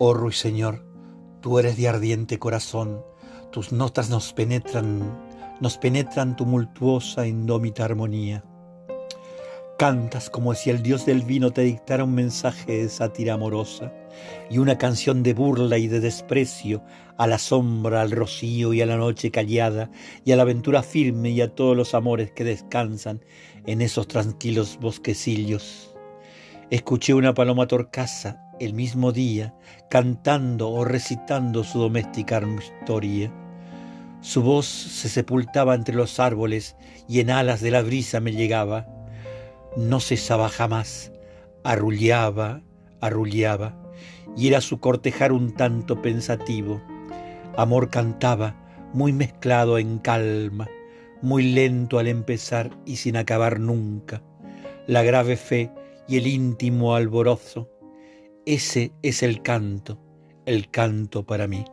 Oh ruiseñor, tú eres de ardiente corazón, tus notas nos penetran, nos penetran tumultuosa indómita armonía. Cantas como si el dios del vino te dictara un mensaje de sátira amorosa y una canción de burla y de desprecio a la sombra, al rocío y a la noche callada y a la aventura firme y a todos los amores que descansan en esos tranquilos bosquecillos. Escuché una paloma torcasa el mismo día, cantando o recitando su doméstica historia. Su voz se sepultaba entre los árboles y en alas de la brisa me llegaba. No cesaba jamás, arrullaba, arrullaba, y era su cortejar un tanto pensativo. Amor cantaba, muy mezclado en calma, muy lento al empezar y sin acabar nunca. La grave fe y el íntimo alborozo ese es el canto, el canto para mí.